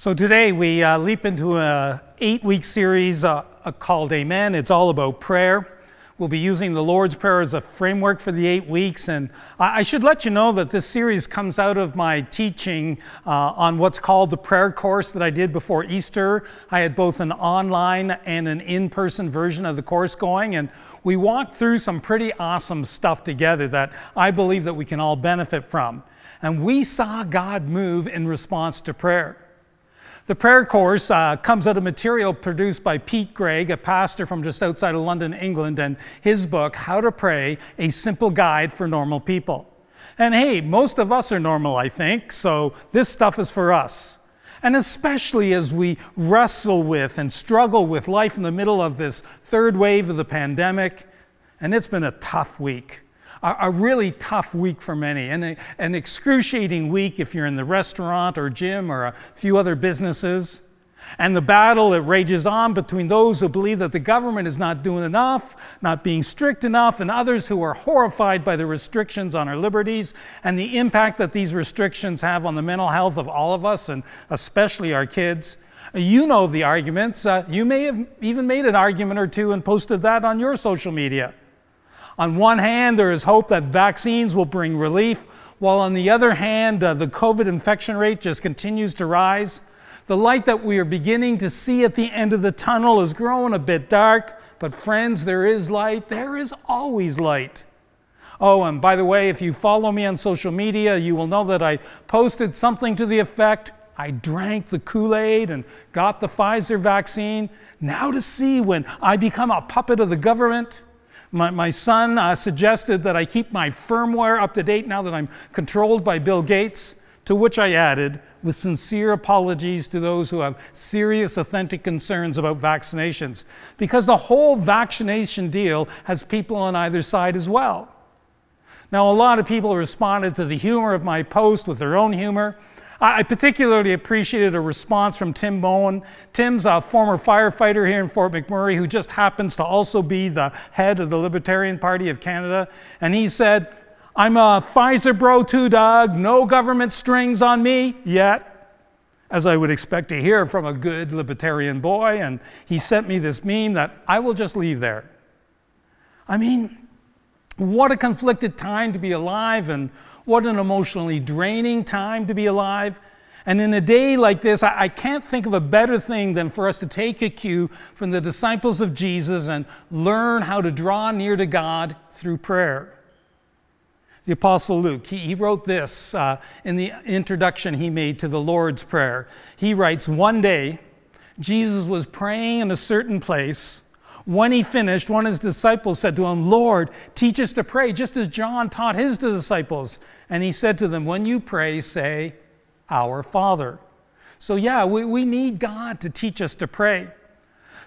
So today we uh, leap into an eight-week series uh, called Amen. It's all about prayer. We'll be using the Lord's Prayer as a framework for the eight weeks. And I, I should let you know that this series comes out of my teaching uh, on what's called the prayer course that I did before Easter. I had both an online and an in person version of the course going. And we walked through some pretty awesome stuff together that I believe that we can all benefit from. And we saw God move in response to prayer. The prayer course uh, comes out of material produced by Pete Greig, a pastor from just outside of London, England, and his book, How to Pray A Simple Guide for Normal People. And hey, most of us are normal, I think, so this stuff is for us. And especially as we wrestle with and struggle with life in the middle of this third wave of the pandemic, and it's been a tough week a, really tough week for many, and a, an excruciating week if you're in the restaurant or gym or a few other businesses. And the battle that rages on between those who believe that the government is not doing enough, not being strict enough, and others who are horrified by the restrictions on our liberties and the impact that these restrictions have on the mental health of all of us, and especially our kids. You know the arguments. Uh, you may have even made an argument or two and posted that on your social media. On one hand, there is hope that vaccines will bring relief, while on the other hand, uh, the COVID infection rate just continues to rise. The light that we are beginning to see at the end of the tunnel is growing a bit dark, but friends, there is light. There is always light. Oh, and by the way, if you follow me on social media, you will know that I posted something to the effect I drank the Kool Aid and got the Pfizer vaccine. Now to see when I become a puppet of the government. My, my son uh, suggested that I keep my firmware up to date now that I'm controlled by Bill Gates, to which I added, with sincere apologies to those who have serious, authentic concerns about vaccinations, because the whole vaccination deal has people on either side as well. Now, a lot of people responded to the humor of my post with their own humor. I particularly appreciated a response from Tim Moen. Tim's a former firefighter here in Fort McMurray who just happens to also be the head of the Libertarian Party of Canada. And he said, I'm a Pfizer bro too, Doug. No government strings on me yet. As I would expect to hear from a good libertarian boy. And he sent me this meme that I will just leave there. I mean, what a conflicted time to be alive, and what an emotionally draining time to be alive. And in a day like this, I, can't think of a better thing than for us to take a cue from the disciples of Jesus and learn how to draw near to God through prayer. The Apostle Luke, he, he wrote this uh, in the introduction he made to the Lord's Prayer. He writes, One day, Jesus was praying in a certain place when he finished, one of his disciples said to him, Lord, teach us to pray, just as John taught his disciples. And he said to them, When you pray, say, Our Father. So, yeah, we, we need God to teach us to pray.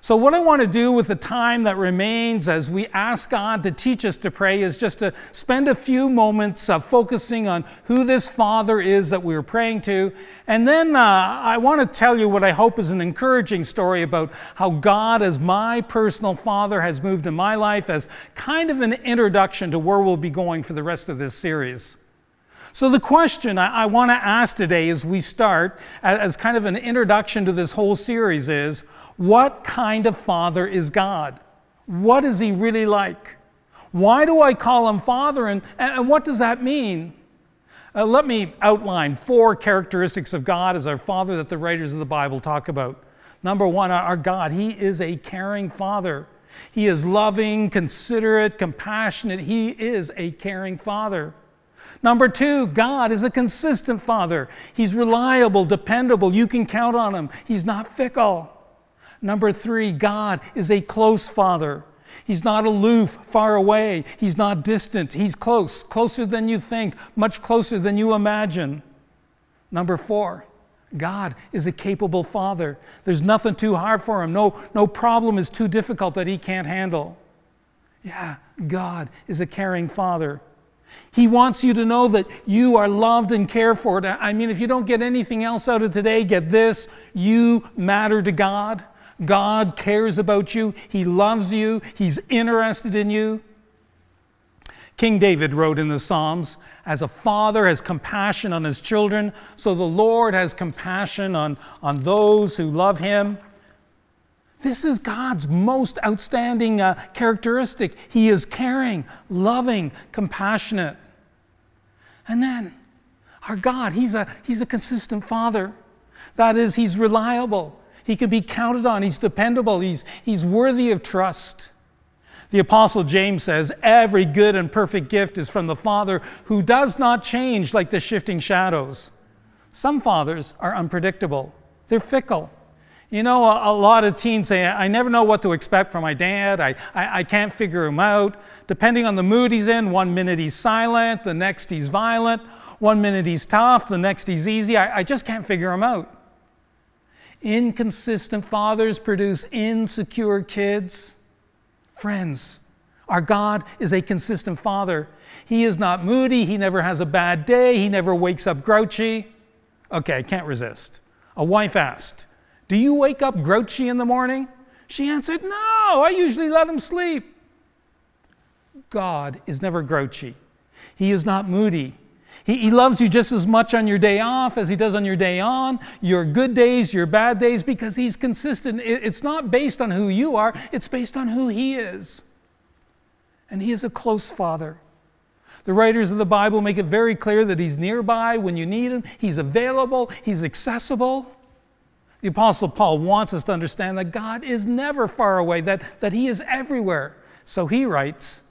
So, what I want to do with the time that remains as we ask God to teach us to pray is just to spend a few moments uh, focusing on who this Father is that we are praying to. And then uh, I want to tell you what I hope is an encouraging story about how God, as my personal Father, has moved in my life as kind of an introduction to where we'll be going for the rest of this series. So, the question I, I want to ask today as we start, as, as kind of an introduction to this whole series, is what kind of father is God? What is he really like? Why do I call him father, and, and what does that mean? Uh, let me outline four characteristics of God as our father that the writers of the Bible talk about. Number one, our God, he is a caring father. He is loving, considerate, compassionate. He is a caring father. Number two, God is a consistent father. He's reliable, dependable. You can count on him. He's not fickle. Number three, God is a close father. He's not aloof, far away. He's not distant. He's close, closer than you think, much closer than you imagine. Number four, God is a capable father. There's nothing too hard for him. No, no problem is too difficult that he can't handle. Yeah, God is a caring father. He wants you to know that you are loved and cared for. I mean, if you don't get anything else out of today, get this you matter to God. God cares about you, He loves you, He's interested in you. King David wrote in the Psalms, As a father has compassion on his children, so the Lord has compassion on, on those who love him. This is God's most outstanding uh, characteristic. He is caring, loving, compassionate. And then, our God, He's a, he's a consistent Father. That is, He's reliable. He can be counted on. He's dependable. He's, he's worthy of trust. The Apostle James says, Every good and perfect gift is from the Father who does not change like the shifting shadows. Some fathers are unpredictable, they're fickle. You know, a, a, lot of teens say, I never know what to expect from my dad. I, I, I, can't figure him out. Depending on the mood he's in, one minute he's silent, the next he's violent. One minute he's tough, the next he's easy. I, I just can't figure him out. Inconsistent fathers produce insecure kids. Friends, our God is a consistent father. He is not moody. He never has a bad day. He never wakes up grouchy. Okay, I can't resist. A wife asked, Do you wake up grouchy in the morning? She answered, No, I usually let him sleep. God is never grouchy. He is not moody. He, he loves you just as much on your day off as he does on your day on, your good days, your bad days, because he's consistent. It, it's not based on who you are, it's based on who he is. And he is a close father. The writers of the Bible make it very clear that he's nearby when you need him, he's available, he's accessible. The Apostle Paul wants us to understand that God is never far away, that, that he is everywhere. So he writes,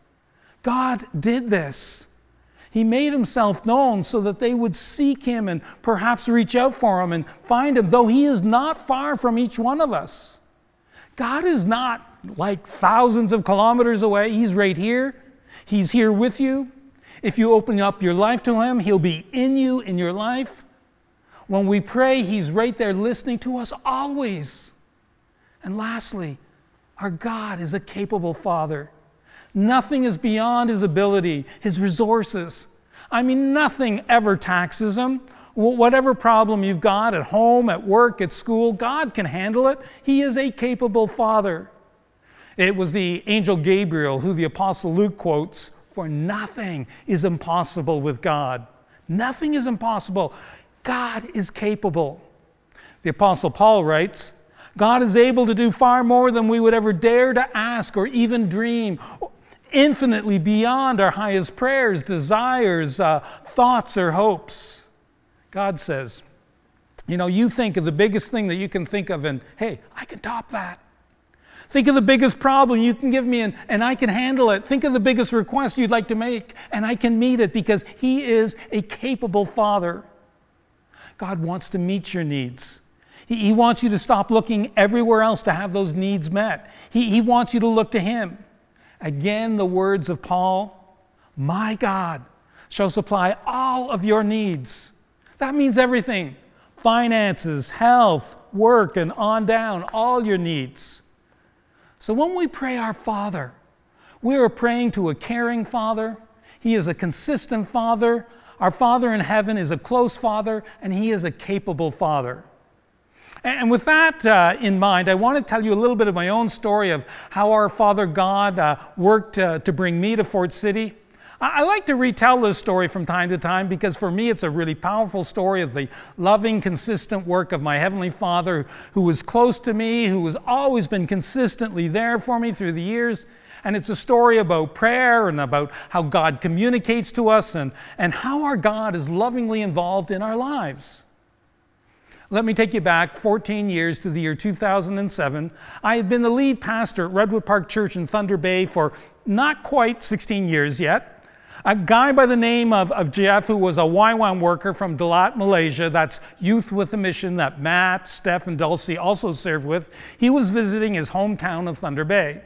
God did this he made himself known so that they would seek him and perhaps reach out for him and find him, though he is not far from each one of us. God is not like thousands of kilometers away, He's right here. He's here with you. If you open up your life to Him, He'll be in you, in your life. When we pray, He's right there listening to us always. And lastly, our God is a capable Father. Nothing is beyond his ability, his resources. I mean, nothing ever taxes him. Whatever problem you've got at home, at work, at school, God can handle it. He is a capable Father. It was the angel Gabriel who the Apostle Luke quotes For nothing is impossible with God. Nothing is impossible. God is capable. The Apostle Paul writes, God is able to do far more than we would ever dare to ask or even dream infinitely beyond our highest prayers, desires, uh, thoughts, or hopes. God says, you know, you think of the biggest thing that you can think of, and hey, I can top that. Think of the biggest problem you can give me, and, and I can handle it. Think of the biggest request you'd like to make, and I can meet it because He is a capable Father. God wants to meet your needs. He, he wants you to stop looking everywhere else to have those needs met. He, he wants you to look to Him. Again, the words of Paul My God shall supply all of your needs. That means everything finances, health, work, and on down, all your needs. So when we pray our Father, we are praying to a caring Father. He is a consistent Father. Our Father in heaven is a close Father, and He is a capable Father. And with that uh, in mind, I want to tell you a little bit of my own story of how our Father God uh, worked uh, to bring me to Fort City. I like to retell this story from time to time because for me it's a really powerful story of the loving, consistent work of my Heavenly Father who was close to me, who has always been consistently there for me through the years. And it's a story about prayer and about how God communicates to us and, and how our God is lovingly involved in our lives. Let me take you back 14 years to the year 2007. I had been the lead pastor at Redwood Park Church in Thunder Bay for not quite 16 years yet. A guy by the name of, of Jeff, who was a YWAM worker from Dalat, Malaysia, that's Youth with a Mission that Matt, Steph, and Dulcie also served with, he was visiting his hometown of Thunder Bay.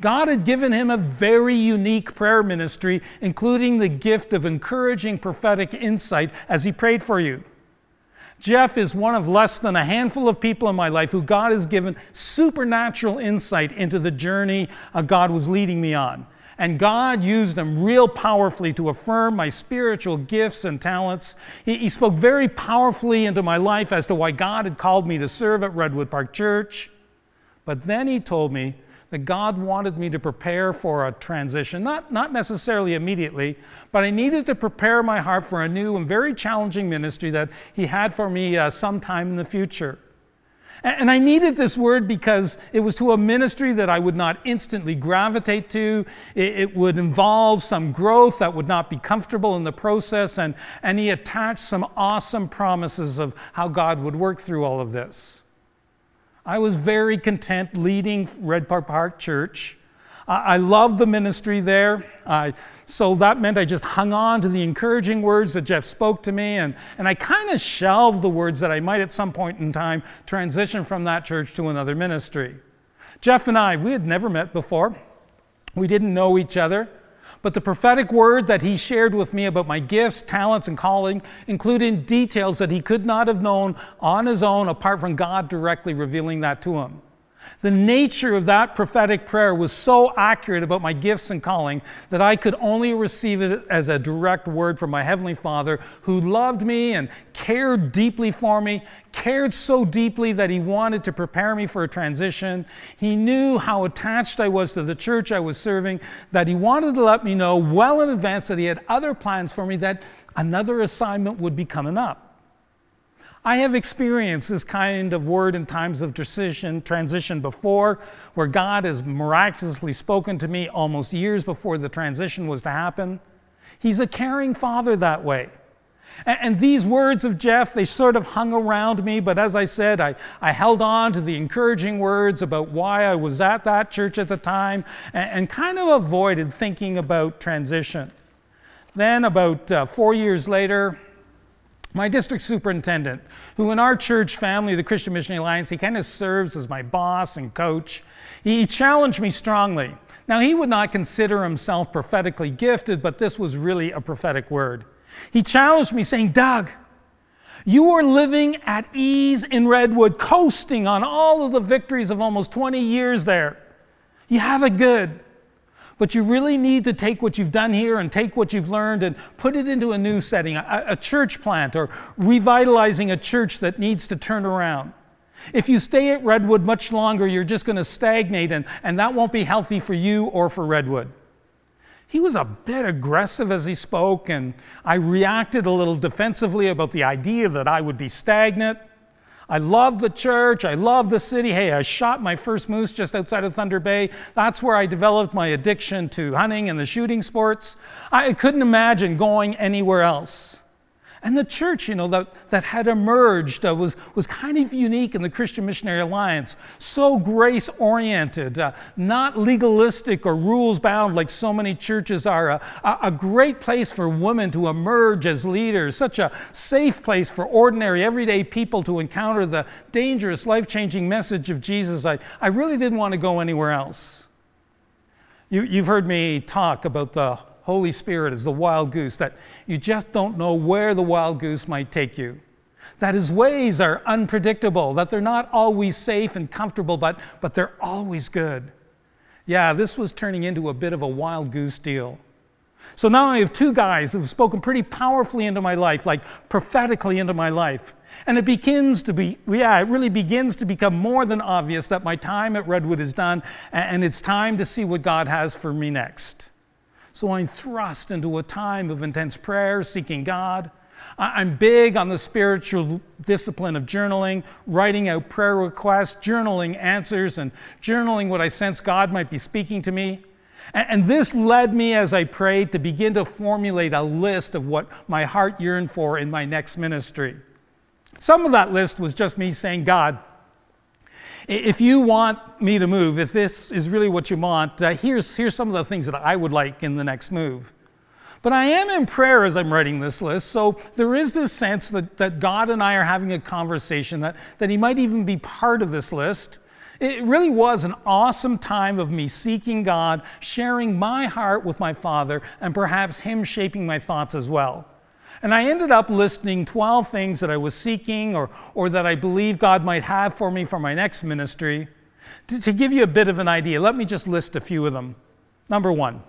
God had given him a very unique prayer ministry, including the gift of encouraging prophetic insight as he prayed for you. Jeff is one of less than a handful of people in my life who God has given supernatural insight into the journey uh, God was leading me on. And God used him real powerfully to affirm my spiritual gifts and talents. He, he, spoke very powerfully into my life as to why God had called me to serve at Redwood Park Church. But then he told me that God wanted me to prepare for a transition, not, not necessarily immediately, but I needed to prepare my heart for a new and very challenging ministry that He had for me uh, sometime in the future. And I needed this word because it was to a ministry that I would not instantly gravitate to. It, would involve some growth that would not be comfortable in the process. And, and he attached some awesome promises of how God would work through all of this. I was very content leading Red Park Park Church. I loved the ministry there. so that meant I just hung on to the encouraging words that Jeff spoke to me, and, and I kind of shelved the words that I might at some point in time transition from that church to another ministry. Jeff and I, we had never met before. We didn't know each other. But the prophetic word that he shared with me about my gifts, talents, and calling included details that he could not have known on his own apart from God directly revealing that to him. The nature of that prophetic prayer was so accurate about my gifts and calling that I could only receive it as a direct word from my Heavenly Father who loved me and cared deeply for me, cared so deeply that He wanted to prepare me for a transition. He knew how attached I was to the church I was serving, that He wanted to let me know well in advance that He had other plans for me, that another assignment would be coming up. I have experienced this kind of word in times of transition, transition before, where God has miraculously spoken to me almost years before the transition was to happen. He's a caring father that way. And, these words of Jeff, they sort of hung around me, but as I said, I, I held on to the encouraging words about why I was at that church at the time and, and kind of avoided thinking about transition. Then, about uh, four years later, my district superintendent, who in our church family, the Christian Missionary Alliance, he kind of serves as my boss and coach, he challenged me strongly. Now, he would not consider himself prophetically gifted, but this was really a prophetic word. He challenged me, saying, Doug, you are living at ease in Redwood, coasting on all of the victories of almost 20 years there. You have it good. But you really need to take what you've done here and take what you've learned and put it into a new setting, a, a church plant or revitalizing a church that needs to turn around. If you stay at Redwood much longer, you're just going to stagnate, and, and that won't be healthy for you or for Redwood. He was a bit aggressive as he spoke, and I reacted a little defensively about the idea that I would be stagnant. I love the church. I love the city. Hey, I shot my first moose just outside of Thunder Bay. That's where I developed my addiction to hunting and the shooting sports. I couldn't imagine going anywhere else. And the church, you know, that, that had emerged uh, was, was kind of unique in the Christian Missionary Alliance. So grace oriented, uh, not legalistic or rules bound like so many churches are. A, a great place for women to emerge as leaders, such a safe place for ordinary, everyday people to encounter the dangerous, life changing message of Jesus. I, I really didn't want to go anywhere else. You, you've heard me talk about the Holy Spirit is the wild goose, that you just don't know where the wild goose might take you. That his ways are unpredictable, that they're not always safe and comfortable, but, but they're always good. Yeah, this was turning into a bit of a wild goose deal. So now I have two guys who've spoken pretty powerfully into my life, like prophetically into my life. And it begins to be, yeah, it really begins to become more than obvious that my time at Redwood is done and it's time to see what God has for me next. So I'm thrust into a time of intense prayer, seeking God. I'm big on the spiritual discipline of journaling, writing out prayer requests, journaling answers, and journaling what I sense God might be speaking to me. And this led me as I prayed to begin to formulate a list of what my heart yearned for in my next ministry. Some of that list was just me saying, God, if you want me to move, if this is really what you want, uh, here's, here's some of the things that I would like in the next move. But I am in prayer as I'm writing this list, so there is this sense that, that God and I are having a conversation, that, that He might even be part of this list. It really was an awesome time of me seeking God, sharing my heart with my Father, and perhaps Him shaping my thoughts as well. And I ended up listing 12 things that I was seeking or, or that I believe God might have for me for my next ministry. To, to give you a bit of an idea, let me just list a few of them. Number one,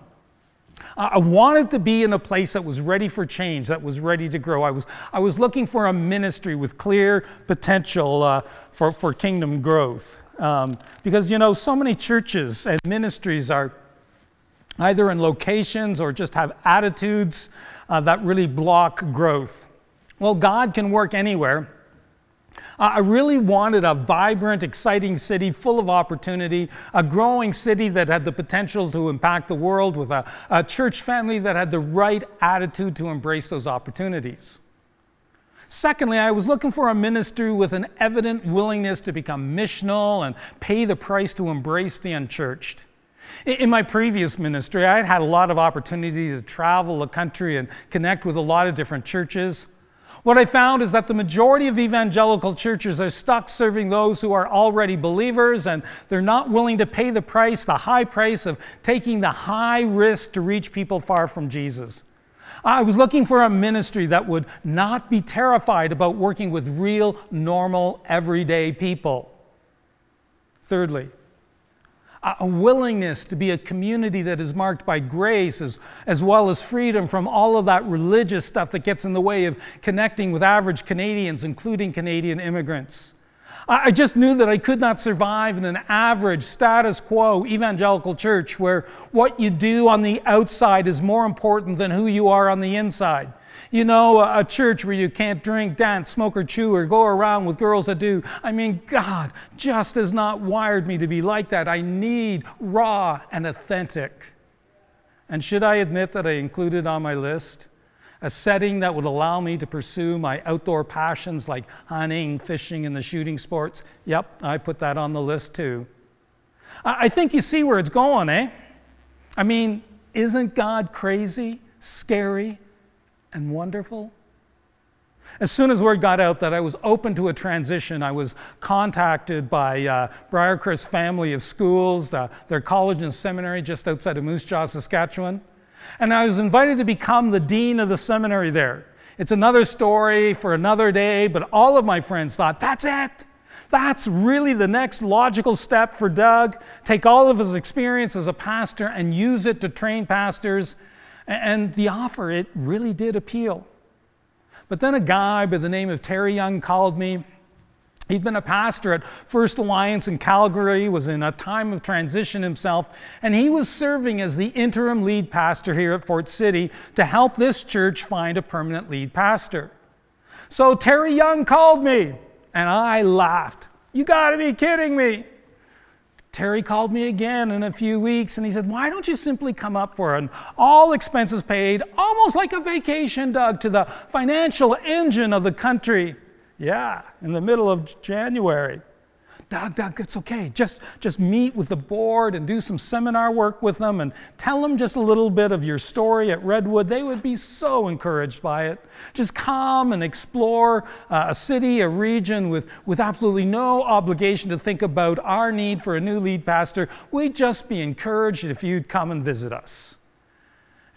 I wanted to be in a place that was ready for change, that was ready to grow. I was, I was looking for a ministry with clear potential uh, for, for kingdom growth. Um, because, you know, so many churches and ministries are either in locations or just have attitudes uh, that really block growth. Well, God can work anywhere. Uh, I really wanted a vibrant, exciting city full of opportunity, a growing city that had the potential to impact the world with a, a church family that had the right attitude to embrace those opportunities. Secondly, I was looking for a ministry with an evident willingness to become missional and pay the price to embrace the unchurched. In my previous ministry, I had had a lot of opportunity to travel the country and connect with a lot of different churches. What I found is that the majority of evangelical churches are stuck serving those who are already believers and they're not willing to pay the price, the high price of taking the high risk to reach people far from Jesus. I was looking for a ministry that would not be terrified about working with real, normal, everyday people. Thirdly, a willingness to be a community that is marked by grace as, as well as freedom from all of that religious stuff that gets in the way of connecting with average Canadians, including Canadian immigrants. I just knew that I could not survive in an average status quo evangelical church where what you do on the outside is more important than who you are on the inside. You know, a, church where you can't drink, dance, smoke, or chew, or go around with girls that do. I mean, God just has not wired me to be like that. I need raw and authentic. And should I admit that I included on my list a setting that would allow me to pursue my outdoor passions like hunting, fishing, and the shooting sports? Yep, I put that on the list too. I think you see where it's going, eh? I mean, isn't God crazy, scary, and wonderful? As soon as word got out that I was open to a transition, I was contacted by uh, Briercrest family of schools, uh, their college and seminary just outside of Moose Jaw, Saskatchewan. And I was invited to become the dean of the seminary there. It's another story for another day, but all of my friends thought, that's it. That's really the next logical step for Doug. Take all of his experience as a pastor and use it to train pastors and the offer, it really did appeal. But then a guy by the name of Terry Young called me. He'd been a pastor at First Alliance in Calgary, was in a time of transition himself, and he was serving as the interim lead pastor here at Fort City to help this church find a permanent lead pastor. So Terry Young called me, and I laughed. You gotta be kidding me. Terry called me again in a few weeks and he said, Why don't you simply come up for an all expenses paid, almost like a vacation, Doug, to the financial engine of the country? Yeah, in the middle of January. Doug, Doug, it's okay. Just, just meet with the board and do some seminar work with them and tell them just a little bit of your story at Redwood. They would be so encouraged by it. Just come and explore uh, a city, a region with, with absolutely no obligation to think about our need for a new lead pastor. We'd just be encouraged if you'd come and visit us.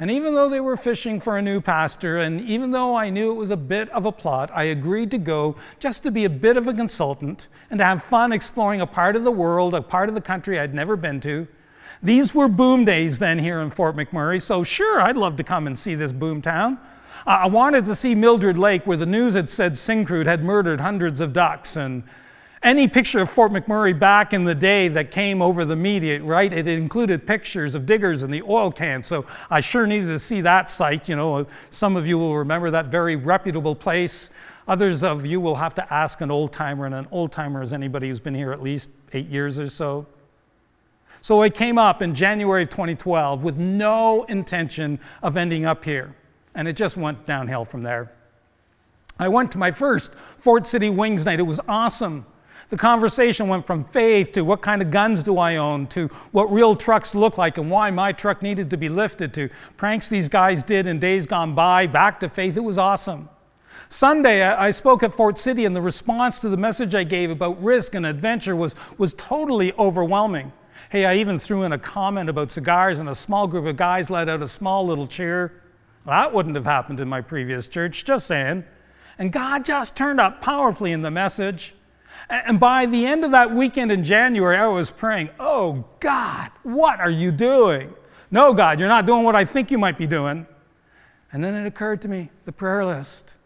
And even though they were fishing for a new pastor, and even though I knew it was a bit of a plot, I agreed to go just to be a bit of a consultant and to have fun exploring a part of the world, a part of the country I'd never been to. These were boom days then here in Fort McMurray, so sure, I'd love to come and see this boom town. I wanted to see Mildred Lake, where the news had said Syncrude had murdered hundreds of ducks, and any picture of Fort McMurray back in the day that came over the media, right? It included pictures of diggers and the oil can. So I sure needed to see that site. You know, some of you will remember that very reputable place. Others of you will have to ask an old timer, and an old timer is anybody who's been here at least eight years or so. So I came up in January of 2012 with no intention of ending up here, and it just went downhill from there. I went to my first Fort City Wings night. It was awesome. The conversation went from faith to what kind of guns do I own to what real trucks look like and why my truck needed to be lifted to pranks these guys did in days gone by, back to faith. It was awesome. Sunday, I spoke at Fort City, and the response to the message I gave about risk and adventure was, was totally overwhelming. Hey, I even threw in a comment about cigars, and a small group of guys let out a small little cheer. That wouldn't have happened in my previous church, just saying. And God just turned up powerfully in the message. And by the end of that weekend in January, I was praying, Oh God, what are you doing? No, God, you're not doing what I think you might be doing. And then it occurred to me the prayer list.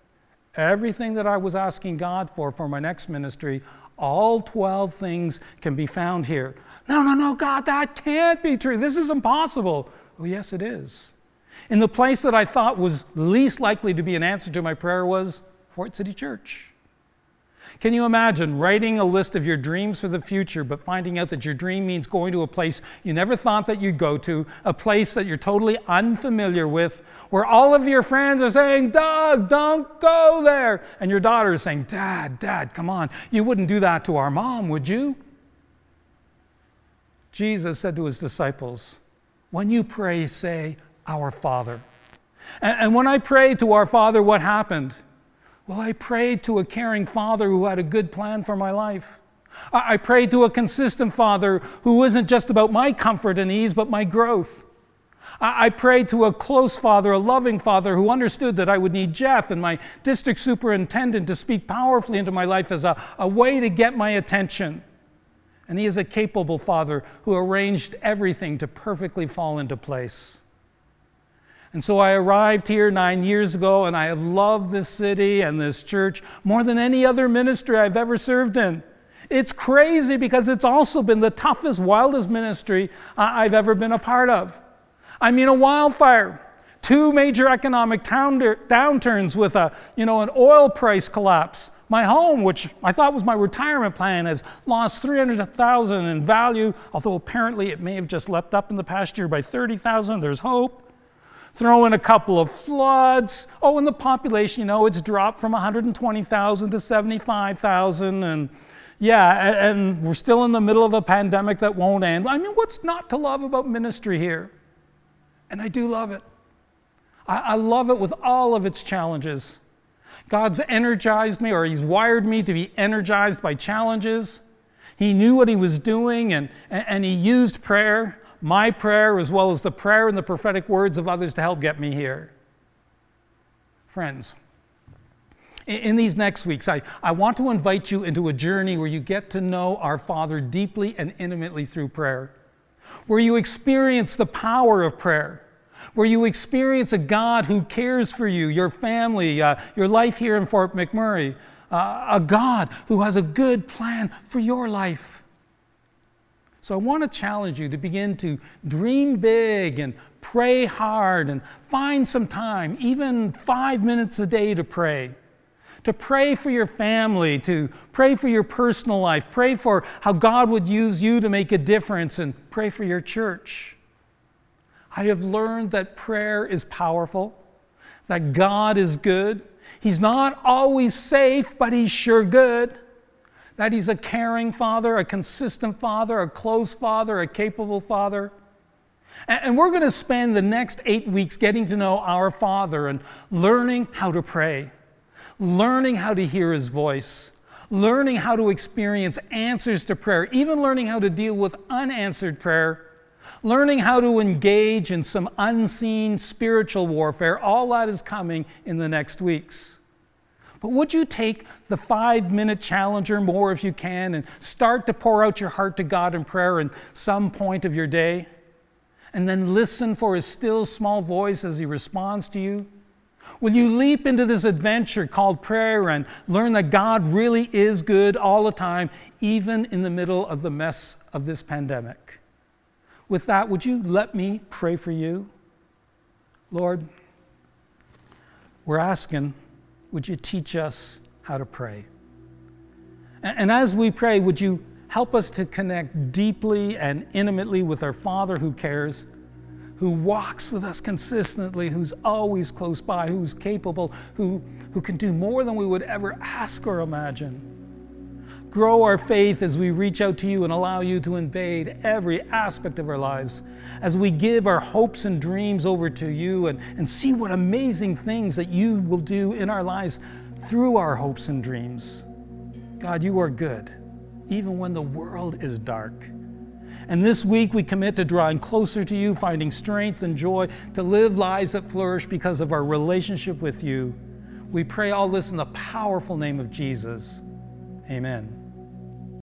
Everything that I was asking God for for my next ministry, All 12 things can be found here. No, no, no, God, that can't be true. This is impossible. Oh, yes, it is. In the place that I thought was least likely to be an answer to my prayer was Fort City Church. Can you imagine writing a list of your dreams for the future, but finding out that your dream means going to a place you never thought that you'd go to, a place that you're totally unfamiliar with, where all of your friends are saying, Doug, don't go there. And your daughter is saying, Dad, Dad, come on. You wouldn't do that to our mom, would you? Jesus said to his disciples, When you pray, say, Our Father. And, when I prayed to our Father, what happened? Well, I prayed to a caring father who had a good plan for my life. I prayed to a consistent father who wasn't just about my comfort and ease, but my growth. I prayed to a close father, a loving father who understood that I would need Jeff and my district superintendent to speak powerfully into my life as a, a way to get my attention. And he is a capable father who arranged everything to perfectly fall into place. And so I arrived here nine years ago, and I have loved this city and this church more than any other ministry I've ever served in. It's crazy because it's also been the toughest, wildest ministry I've ever been a part of. I mean, a wildfire, two major economic downturns with a, you know, an oil price collapse. My home, which I thought was my retirement plan, has lost 300,000 in value, although apparently it may have just leapt up in the past year by 30,000. There's hope. Throw in a couple of floods. Oh, and the population, you know, it's dropped from 120,000 to 75,000. And yeah, and we're still in the middle of a pandemic that won't end. I mean, what's not to love about ministry here? And I do love it. I, I love it with all of its challenges. God's energized me, or He's wired me to be energized by challenges. He knew what He was doing, and, and He used prayer my prayer as well as the prayer and the prophetic words of others to help get me here. Friends, in these next weeks, I, I want to invite you into a journey where you get to know our Father deeply and intimately through prayer, where you experience the power of prayer, where you experience a God who cares for you, your family, uh, your life here in Fort McMurray, uh, a God who has a good plan for your life. So I want to challenge you to begin to dream big and pray hard and find some time, even five minutes a day to pray. To pray for your family, to pray for your personal life, pray for how God would use you to make a difference, and pray for your church. I have learned that prayer is powerful, that God is good. He's not always safe, but He's sure good that He's a caring Father, a consistent Father, a close Father, a capable Father. And we're going to spend the next eight weeks getting to know our Father and learning how to pray, learning how to hear His voice, learning how to experience answers to prayer, even learning how to deal with unanswered prayer, learning how to engage in some unseen spiritual warfare. All that is coming in the next weeks. But would you take the five minute challenge or more if you can and start to pour out your heart to God in prayer in some point of your day? And then listen for his still small voice as he responds to you? Will you leap into this adventure called prayer and learn that God really is good all the time, even in the middle of the mess of this pandemic? With that, would you let me pray for you? Lord, we're asking would you teach us how to pray? And as we pray, would you help us to connect deeply and intimately with our Father who cares, who walks with us consistently, who's always close by, who's capable, who, who can do more than we would ever ask or imagine? Grow our faith as we reach out to you and allow you to invade every aspect of our lives. As we give our hopes and dreams over to you and, and see what amazing things that you will do in our lives through our hopes and dreams. God, you are good, even when the world is dark. And this week we commit to drawing closer to you, finding strength and joy to live lives that flourish because of our relationship with you. We pray all this in the powerful name of Jesus. Amen.